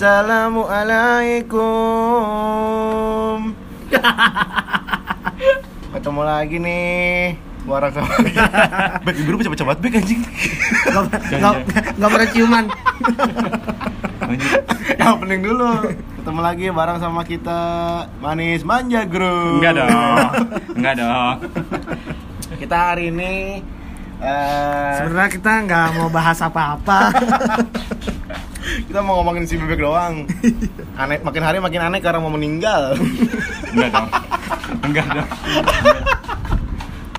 Assalamualaikum. Ketemu lagi nih. Warang sama Bek, ibu lu cepet-cepet bek anjing. Gak pernah ciuman. Yang penting dulu. Ketemu lagi bareng sama kita Manis Manja Group. Enggak dong. Enggak dong. Kita hari ini eh, Sebenarnya kita nggak mau bahas apa-apa. kita mau ngomongin si bebek doang. Aneh, makin hari makin aneh karena mau meninggal. Enggak dong. Enggak dong.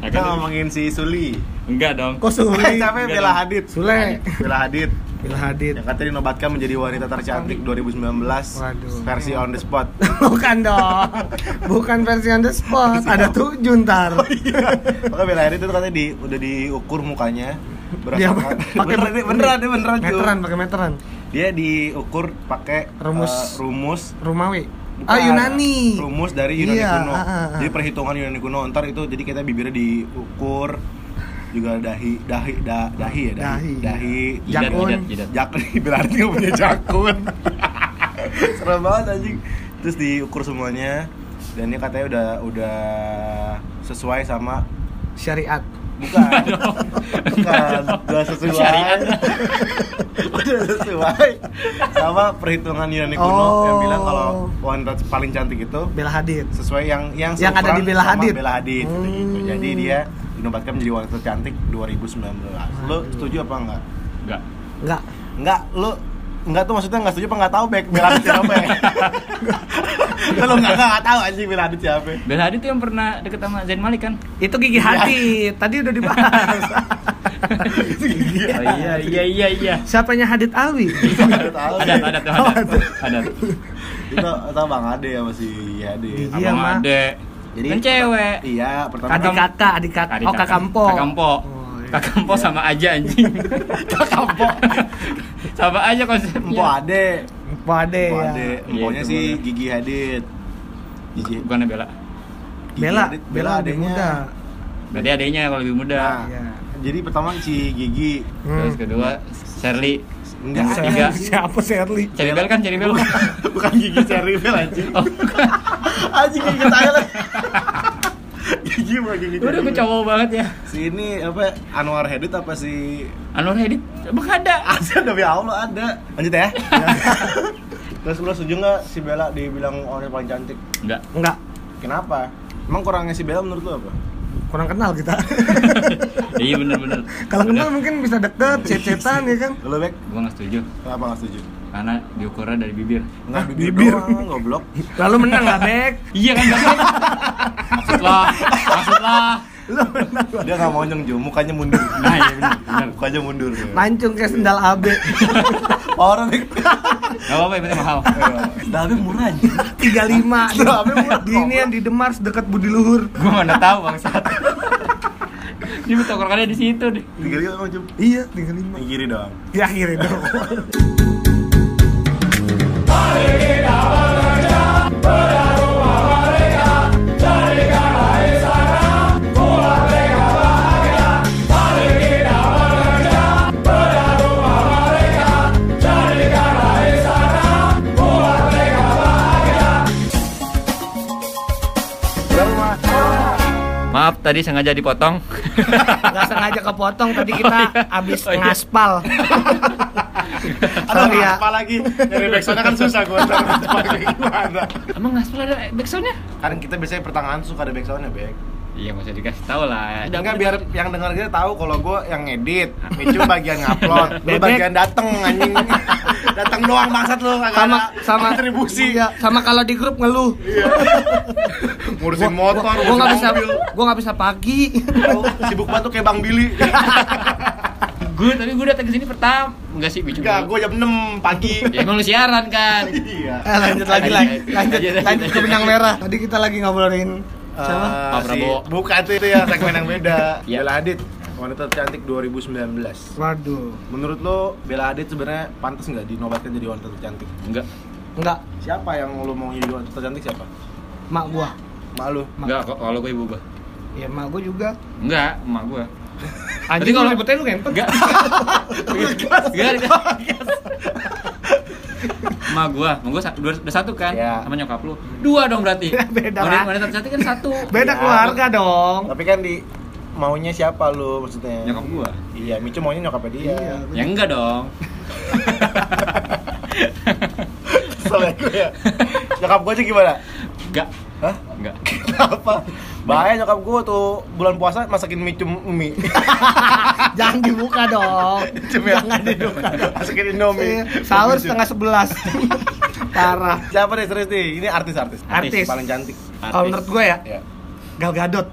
Kita ngomongin si Suli. Enggak dong. Kok sulit? Capek Bella Hadid. Sule. Bella Hadid Bila Hadid. yang katanya dinobatkan menjadi wanita tercantik 2019 Waduh. versi on the spot. Bukan dong. Bukan versi on the spot. Ada tujuh ntar. Maka Bella Hadid itu katanya di udah diukur mukanya Dia berdasarkan pakai beneran, beneran, beneran, meteran, pakai meteran. Dia diukur pakai Rumus. eh, rumus Rumawi. bukan, Ah Yunani. Rumus dari Yunani Iya, kuno. ah, ah, ah. Jadi perhitungan Yunani kuno ntar itu jadi kita bibirnya diukur juga dahi dahi da, dahi ya dahi Dahi. dahi Jakun. jakun berarti nggak punya jakun serem banget anjing terus diukur semuanya dan dia katanya udah udah sesuai sama Syariat. bukan bukan udah sesuai Syariat. Udah sesuai sama perhitungan Yunani kuno Oh. yang bilang kalau wanita paling cantik itu Bella Hadid. sesuai yang yang Yang ada di Bella sama Hadid. Bella Hadid gitu, Hmm. gitu. Jadi dia dinobatkan menjadi wanita cantik 2019. Lu Aduh. setuju apa enggak? Enggak. Enggak. Enggak, lu enggak tuh maksudnya enggak setuju apa enggak tahu Bek Bella Hadid siapa ya? lu enggak enggak tahu anjing Bella Hadid siapa? Bella Hadid tuh yang pernah deket sama Zain Malik kan? Itu gigi Hadid. Tadi udah dibahas. Oh iya iya iya iya. Siapanya Hadid Alwi? Enggak tahu. Ada ada ada. ada. Ada. Itu tahu Bang Ade ya masih ya Ade. Iya, Abang mah. Ade. Jadi kan cewek. Iya, pertama Adik kakak, adik kakak. Adik Oh, kakampo. Kakampo. Oh, iya. Kakampo sama aja anjing. Kakampo. sama aja Empo konsepnya. Ade. Empo Ade Empo ya. Ade. Iya, Emponya sih. Gigi Hadid. Gigi Bukannya Bella. Bella, Bella muda. Berarti adanya kalau lebih muda. Nah, Iya. Jadi pertama si Gigi Terus Hmm. kedua Shirley. enggak ketiga. Siapa Shirley? Cherry Bell kan Cherry Bell. bukan gigi cherry bell anjing. Oh, Anjing gigi saya lah. Gigi mah gigi. udah gue cowok banget ya. Si ini apa Anwar Hedit apa si Anwar Hedit emang ada. ada demi Allah ada. Lanjut ya. Terus lu setuju nggak si Bella dibilang orang paling cantik? Enggak. Enggak. Kenapa? Emang kurangnya si Bella menurut lu apa? Kurang kenal kita. Iya bener-bener. Kalau kenal mungkin bisa deket, cecetan ya kan? Lu Bek? Gue nggak setuju. Kenapa nggak setuju? Karena diukurnya dari bibir. Enggak Ah, bibir, bibir. doang, goblok. Lalu menang lah, Bek. Iya kan Bang? Maksud lah, maksud lah. Lu. Dia nggak mau nyengju, mukanya mundur. Nah, iya bener, bener. Mukanya mundur. Mancung kayak sendal AB. Power Bek. Gak apa-apa, yang penting mahal. Tapi murah aja. 35 Sendal AB murah. di ini yang di Demars dekat Budi Luhur. Gue mana tahu bangsat. Dia minta tongkrongannya di situ deh. Tiga lima emang cum. Iya, 35. Yang kiri dong. Ya akhirnya dong. tadi sengaja dipotong. Gak sengaja kepotong tadi kita abis Oh, iya. ngaspal. Ada Sorry ya. apa lagi? Dari backsoundnya kan susah gue. Emang ngaspal ada backsoundnya? Kan kita biasanya pertengahan suka ada backsoundnya, Bek. Iya, usah dikasih tahu lah. Enggak biar yang dengar kita tahu kalau gue yang ngedit, Micu bagian ngupload, lu bagian dateng anjing. dateng doang bangsat lu kagak Sama ada sama kontribusi. Iya, sama kalau di grup ngeluh. Ngurusin motor, Gua nggak bisa mobil. gua nggak bisa pagi. Sibuk banget tuh kayak Bang Billy. Gue tapi gue datang ke sini pertama. Enggak sih, bicu. Enggak, gue jam 6 pagi. Ya emang lu siaran kan. Iya. Eh, lanjut lagi Lanjut, lah. lanjut, Lanjut lanjut, lanjut ke lanjut. benang merah. Tadi kita lagi ngobrolin siapa? Eh, Pak si- Prabowo. Bukan itu itu ya segmen yang beda. Iya. Bella Hadid, wanita tercantik 2019. Waduh. Menurut lo Bella Hadid sebenarnya pantas nggak dinobatkan jadi wanita tercantik? Enggak. Enggak, Siapa yang lo mau jadi wanita tercantik siapa? mak gua. Malu. Enggak, kok- kalau gue ibu gue. Ya mak gua juga. Enggak, emak gue. Anjing kalau- kalau ribetnya lu ngempet. Enggak. Enggak. enggak. Sama gua, sama gua dua, udah satu kan? Iya. Sama nyokap lu. Dua dong berarti. Beda Wanita, wanita tercantik kan satu. Beda Ya. keluarga dong. Tapi kan di maunya siapa lu maksudnya? Nyokap gua. Iya, Micu maunya nyokapnya dia. Iya. Ya enggak dong. Soalnya gue ya. Nyokap gue aja gimana? Enggak. Hah? Enggak. Kenapa? Bahaya nyokap gue tuh bulan puasa masakin mie cum mie. Jangan dibuka dong. Jangan dibuka. masakin Indomie. Iya, Sahur setengah sebelas. Parah. Siapa deh serius nih? Ini artis-artis. Artis. Paling cantik. Kalau menurut gue ya, Ya. Gal Gadot.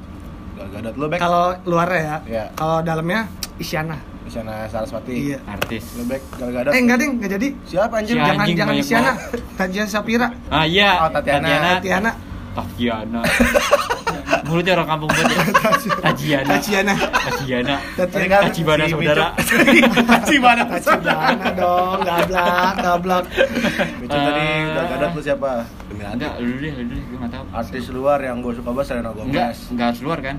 Gak gadat lu back. Kalau luarnya ya, Iya. kalau dalamnya Isyana. Isyana Saraswati. Iya. Artis. Lu back Gal Gadot. Eh enggak ding, enggak jadi. Siapa anjir? Si Jangan anjing jangan Isyana. Tajia Sapira. Ah iya. Oh, Tatiana. Tatiana. Tatiana. Mulutnya orang kampung banget ya. Tajiana. Tajiana. Tadi Tatiana. kan Tachibana si saudara. Tachibana Tatiana dong, gablak, gablak. Micu tadi Eh. Gal Gadot lu siapa? Enggak, lu deh, lu deh, gue enggak tahu. Artis luar yang gue suka banget Selena Gomez. Enggak, enggak harus luar kan?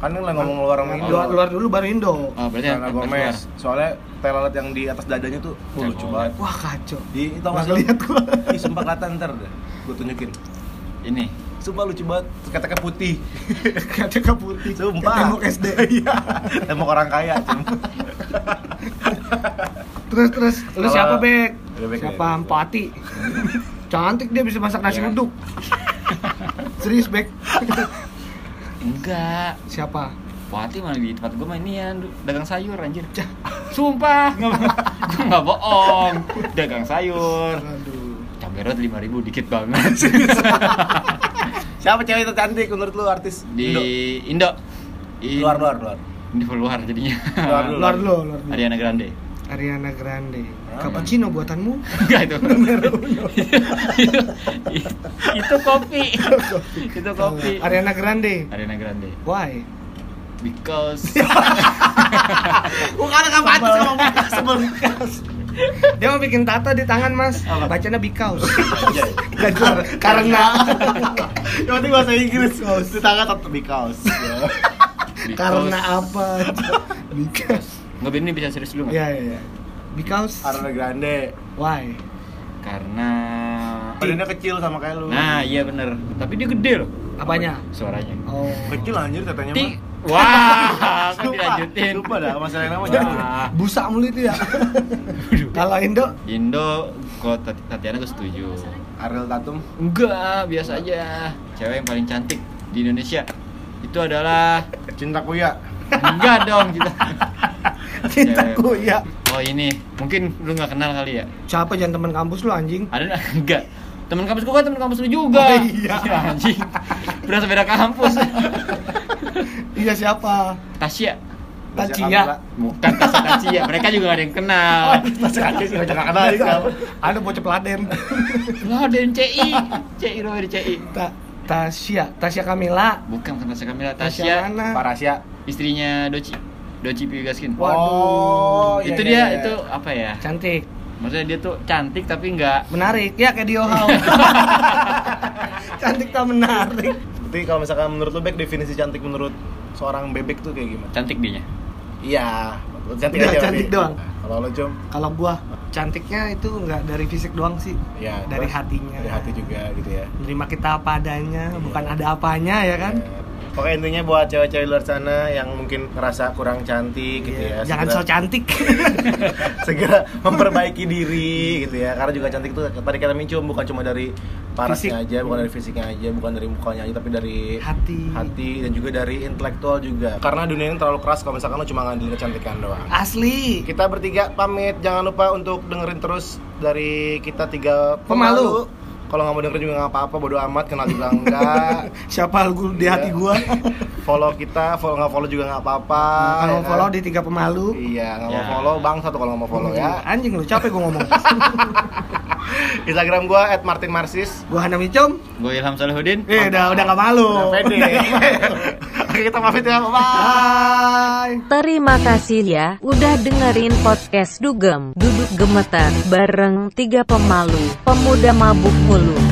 Kan lu lagi ngomong luar sama Indo. Luar, luar dulu baru Indo. Oh, berarti Selena. Gomez. Soalnya telolet yang di atas dadanya tuh oh, lucu banget. Wah kacau. Di itu Nggak lihat gua. Ih, sumpah kelihatan ntar deh. Gue tunjukin. Ini. Sumpah lucu banget. Teka-teka putih. Kata ke putih. Sumpah. Kayak Tembok SD. Iya. Tembok orang kaya. Terus terus lu siapa Bek? Siapa ya. Empati? Cantik dia bisa masak nasi Iya. uduk. Serius Bek? Enggak. Siapa? Wati malah di tempat gue main inian, dagang sayur anjir. Sumpah, enggak gue enggak bohong. Dagang sayur. Aduh. Cabai rawit 5000 dikit banget. Siapa cewek tercantik menurut lu artis Di Indo? Indo. In- Luar luar luar. Di luar jadinya. Luar dulu. Luar dulu, luar dulu. Ariana Grande. Ariana Grande. Ah. Cappuccino buatanmu? Enggak itu. itu kopi. itu kopi. Ariana Grande. Ariana Grande. Why? Because Bukan enggak baca sama Bikas sebelum Dia mau bikin tato di tangan, Mas. Bacanya because. Anjay. Gak jelas. Karena Yang penting bahasa Inggris. Di tangan tetap because. karena apa? Because. Nggak ini bisa serius dulu nggak? Iya, iya, iya. Because Ariana Grande. why? Karena Badannya kecil sama kayak lu. Nah, iya bener. Tapi dia gede loh Apanya? suaranya. Oh. Kecil anjir Ti mah. Wah, kan Lupa, dilanjutin. lupa dah masalah yang nama. Busa mulu itu ya. Kalau Indo Indo, kok Tat- Tatiana gue setuju. Ariel Tatum. Enggak, biasa aja. Cewek yang paling cantik di Indonesia itu adalah Cintaku ya. enggak dong kita. cintaku ya. Oh ini, mungkin lu nggak kenal kali ya? Siapa jangan teman kampus lu anjing? Ada nggak? enggak? Temen kampus gua kan temen kampus lu juga. Oh, iya. Ya, anjing. Berasa beda kampus. Iya siapa? Tasya. Tachia. Bukan Tasya Tasya. Mereka juga gak ada yang kenal. Masih sih jangan kenal ini siapa. Ada bocah peladen. Yang CI. CI ada CI. Ta Tasya, Tasya Kamila. Bukan bukan Tasya Kamila. Tasya Tasya mana? Parasya. istrinya Doci. Doci Pigaskin. Waduh. Oh, iya, itu iya, dia iya. itu apa ya? Cantik, Maksudnya dia tuh cantik tapi nggak menarik. Ya kayak Dio Hao. Cantik tak menarik. Tapi kalau misalkan menurut lu Bek definisi cantik menurut seorang bebek tuh kayak gimana? cantik dianya. Iya, cantik Udah, aja. cantik doang. Kalau lo cum, Kalau gua cantiknya itu nggak dari fisik doang sih. ya Dari hatinya. Dari hati juga gitu ya. Menerima kita apa adanya, Iya. bukan ada apanya ya kan? Ya. Pokoknya intinya buat cewek-cewek luar sana yang mungkin ngerasa kurang cantik gitu Iya. ya. Jangan so segera- cantik. segera memperbaiki diri gitu ya karena juga cantik itu tadi kata Mincum bukan cuma dari parasnya Fisik. aja bukan dari fisiknya aja bukan dari mukanya aja tapi dari Hati. hati dan juga dari intelektual juga karena dunia ini terlalu keras kalau misalkan lo cuma ngandelin kecantikan doang Asli. kita bertiga pamit jangan lupa untuk dengerin terus dari kita tiga Pemalu. pemalu kalau nggak mau dengerin juga nggak apa-apa bodo amat kenal juga enggak Siapa gua di hati Iya. gua? follow kita follow nggak follow juga nggak apa-apa Kalau ya mau follow kan? di tiga pemalu. iya nggak mau Ya. follow bang satu kalau nggak mau follow ya Anjing lu, capek gua ngomong. Instagram gua @martinmarsis gua Hana Micom. Gue Ilham Salahuddin. Eh, udah udah gak malu. Udah pede. Oke, kita pamit ya. Bye. Bye. Terima kasih ya udah dengerin podcast Dugem Duduk Gemetar bareng tiga pemalu Pemuda Mabuk Mulu